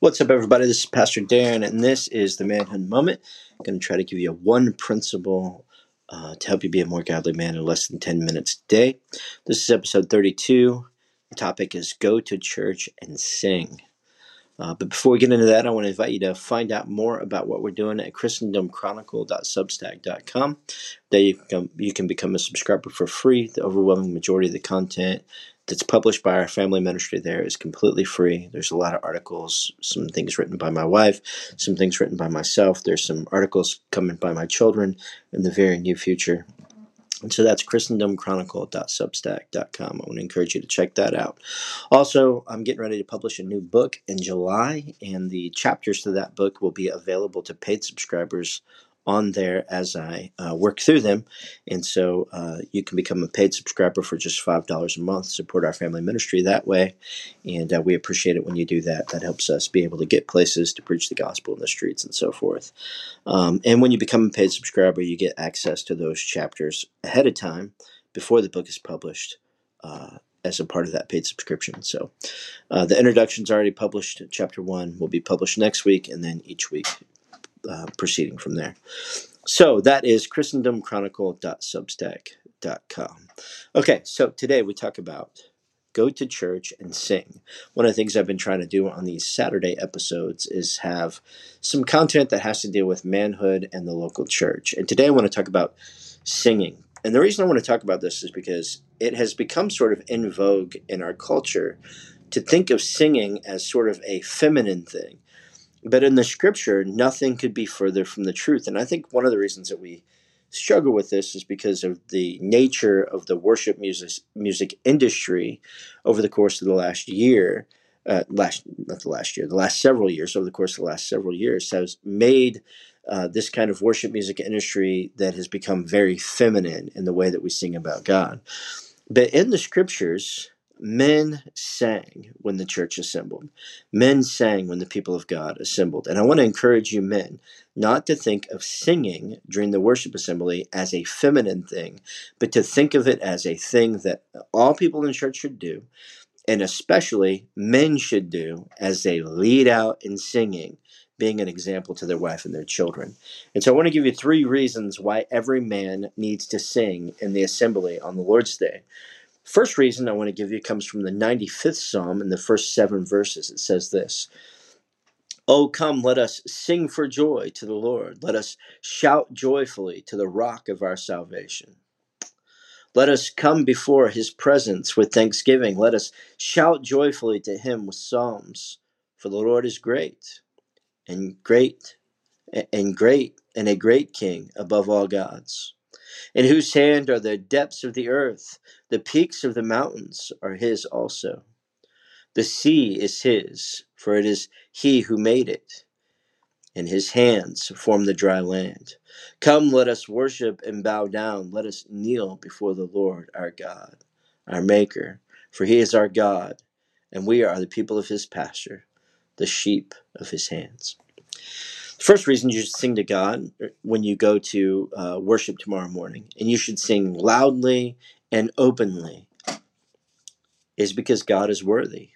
What's up, everybody? This is Pastor Darren, and this is the Manhood Moment. I'm going to try to give you a one principle uh, to help you be a more godly man in less than 10 minutes a day. This is episode 32. The topic is Go to Church and Sing. Uh, but before we get into that, I want to invite you to find out more about what we're doing at ChristendomChronicle.substack.com. There you can, you can become a subscriber for free. The overwhelming majority of the content that's published by our family ministry there is completely free. There's a lot of articles, some things written by my wife, some things written by myself. There's some articles coming by my children in the very near future. And so that's ChristendomChronicle.substack.com. I want to encourage you to check that out. Also, I'm getting ready to publish a new book in July, and the chapters to that book will be available to paid subscribers on there as I uh, work through them. And so uh, you can become a paid subscriber for just $5 a month, support our family ministry that way. And uh, we appreciate it when you do that. That helps us be able to get places to preach the gospel in the streets and so forth. Um, and when you become a paid subscriber, you get access to those chapters ahead of time before the book is published. Uh, as a part of that paid subscription. So, uh, the introduction's already published. Chapter one will be published next week, and then each week uh, proceeding from there. So that is christendomchronicle.substack.com. Okay, so today we talk about go to church and sing. One of the things I've been trying to do on these Saturday episodes is have some content that has to deal with manhood and the local church. And today I want to talk about singing. And the reason I want to talk about this is because it has become sort of in vogue in our culture to think of singing as sort of a feminine thing but in the scripture, nothing could be further from the truth. And I think one of the reasons that we struggle with this is because of the nature of the worship music music industry over the course of the last year. Uh, last not the last year, the last several years over the course of the last several years has made uh, this kind of worship music industry that has become very feminine in the way that we sing about God. But in the scriptures, men sang when the church assembled. Men sang when the people of God assembled. And I want to encourage you, men, not to think of singing during the worship assembly as a feminine thing, but to think of it as a thing that all people in church should do, and especially men should do as they lead out in singing. Being an example to their wife and their children. And so I want to give you three reasons why every man needs to sing in the assembly on the Lord's Day. First reason I want to give you comes from the 95th Psalm in the first seven verses. It says this Oh, come, let us sing for joy to the Lord. Let us shout joyfully to the rock of our salvation. Let us come before his presence with thanksgiving. Let us shout joyfully to him with psalms. For the Lord is great and great and great and a great king above all gods in whose hand are the depths of the earth, the peaks of the mountains are his also. The sea is his, for it is he who made it, and his hands form the dry land. Come, let us worship and bow down. Let us kneel before the Lord our God, our Maker, for he is our God, and we are the people of his pasture, the sheep of his hands. The first reason you should sing to God when you go to uh, worship tomorrow morning, and you should sing loudly and openly, is because God is worthy.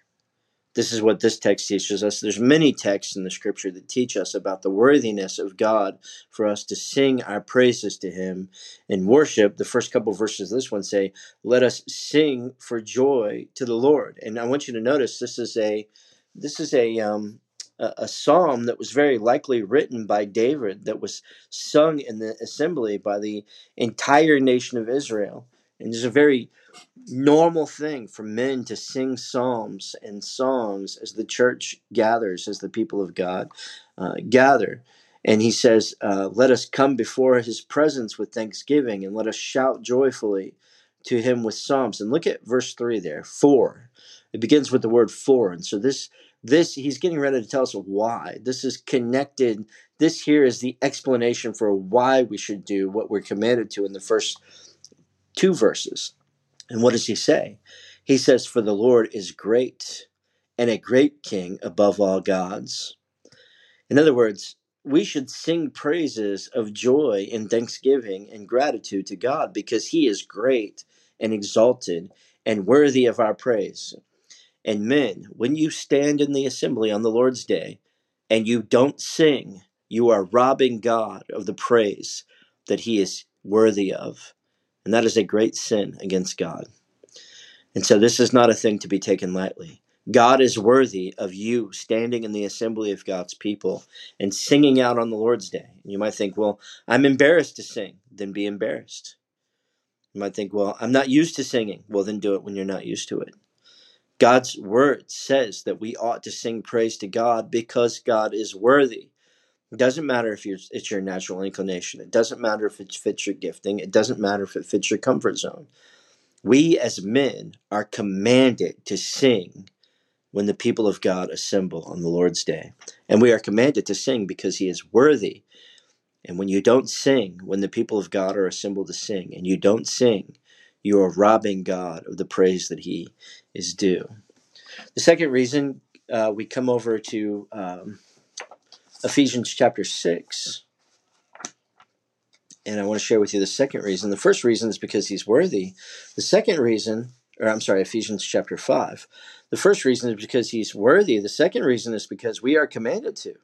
This is what this text teaches us. There's many texts in the scripture that teach us about the worthiness of God for us to sing our praises to him and worship. The first couple verses of this one say, "Let us sing for joy to the Lord." And I want you to notice this is a this is a um, a, a psalm that was very likely written by David that was sung in the assembly by the entire nation of Israel. And it's a very normal thing for men to sing psalms and songs as the church gathers, as the people of God uh, gather. And he says, uh, Let us come before his presence with thanksgiving and let us shout joyfully to him with psalms. And look at verse 3 there, for. It begins with the word for. And so this this he's getting ready to tell us why. This is connected this here is the explanation for why we should do what we're commanded to in the first two verses. And what does he say? He says for the lord is great and a great king above all gods. In other words we should sing praises of joy and thanksgiving and gratitude to god because he is great and exalted and worthy of our praise And men, when you stand in the assembly on the Lord's day and you don't sing, you are robbing God of the praise that he is worthy of. And that is a great sin against God. And so this is not a thing to be taken lightly. God is worthy of you standing in the assembly of God's people and singing out on the Lord's day. And you might think, well, I'm embarrassed to sing. Then be embarrassed. You might think, well, I'm not used to singing. Well, then do it when you're not used to it. God's word says that we ought to sing praise to God because God is worthy. It doesn't matter if it's your natural inclination. It doesn't matter if it fits your gifting. It doesn't matter if it fits your comfort zone. We as men are commanded to sing when the people of God assemble on the Lord's day. And we are commanded to sing because he is worthy. And when you don't sing, when the people of God are assembled to sing, and you don't sing, you are robbing God of the praise that he is due. The second reason uh, we come over to um, Ephesians chapter 6. And I want to share with you the second reason. The first reason is because he's worthy. The second reason, or I'm sorry, Ephesians chapter 5. The first reason is because he's worthy. The second reason is because we are commanded to.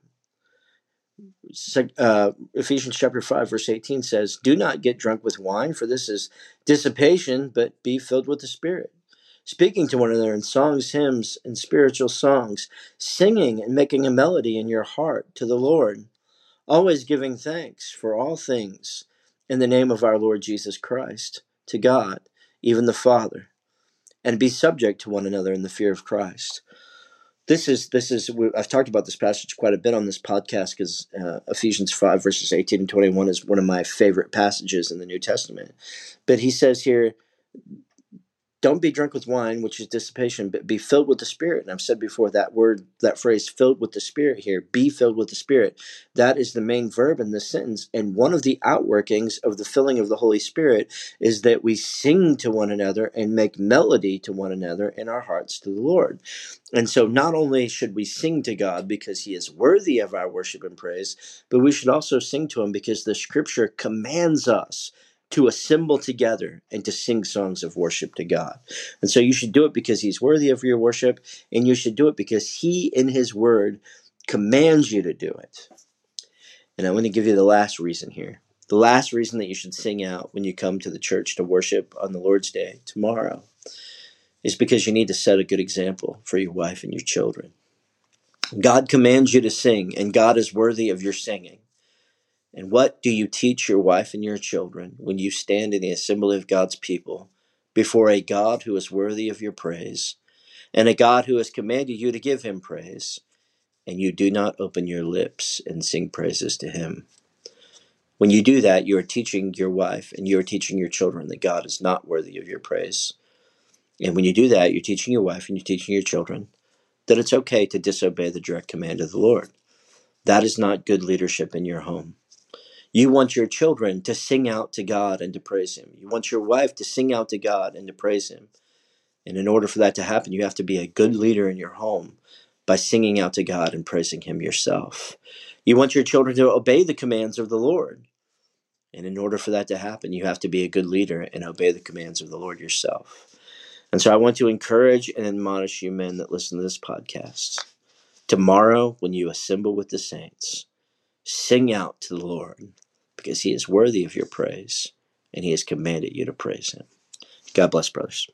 Uh, Ephesians chapter 5, verse 18 says, Do not get drunk with wine, for this is dissipation, but be filled with the Spirit. Speaking to one another in songs, hymns, and spiritual songs, singing and making a melody in your heart to the Lord, always giving thanks for all things in the name of our Lord Jesus Christ to God, even the Father and be subject to one another in the fear of Christ. This is this is I've talked about this passage quite a bit on this podcast because uh, Ephesians five verses eighteen and twenty one is one of my favorite passages in the New Testament. But he says here, don't be drunk with wine, which is dissipation, but be filled with the Spirit. And I've said before that word, that phrase, filled with the Spirit here, be filled with the Spirit. That is the main verb in this sentence. And one of the outworkings of the filling of the Holy Spirit is that we sing to one another and make melody to one another in our hearts to the Lord. And so not only should we sing to God because he is worthy of our worship and praise, but we should also sing to him because the scripture commands us to assemble together and to sing songs of worship to God. And so you should do it because He's worthy of your worship, and you should do it because He, in His Word, commands you to do it. And I'm going to give you the last reason here. The last reason that you should sing out when you come to the church to worship on the Lord's Day tomorrow is because you need to set a good example for your wife and your children. God commands you to sing, and God is worthy of your singing. And what do you teach your wife and your children when you stand in the assembly of God's people before a God who is worthy of your praise and a God who has commanded you to give him praise, and you do not open your lips and sing praises to him? When you do that, you are teaching your wife and you are teaching your children that God is not worthy of your praise. And when you do that, you're teaching your wife and you're teaching your children that it's okay to disobey the direct command of the Lord. That is not good leadership in your home. You want your children to sing out to God and to praise Him. You want your wife to sing out to God and to praise Him. And in order for that to happen, you have to be a good leader in your home by singing out to God and praising Him yourself. You want your children to obey the commands of the Lord. And in order for that to happen, you have to be a good leader and obey the commands of the Lord yourself. And so I want to encourage and admonish you men that listen to this podcast. Tomorrow, when you assemble with the saints, sing out to the Lord because he is worthy of your praise and he has commanded you to praise him. God bless, brothers.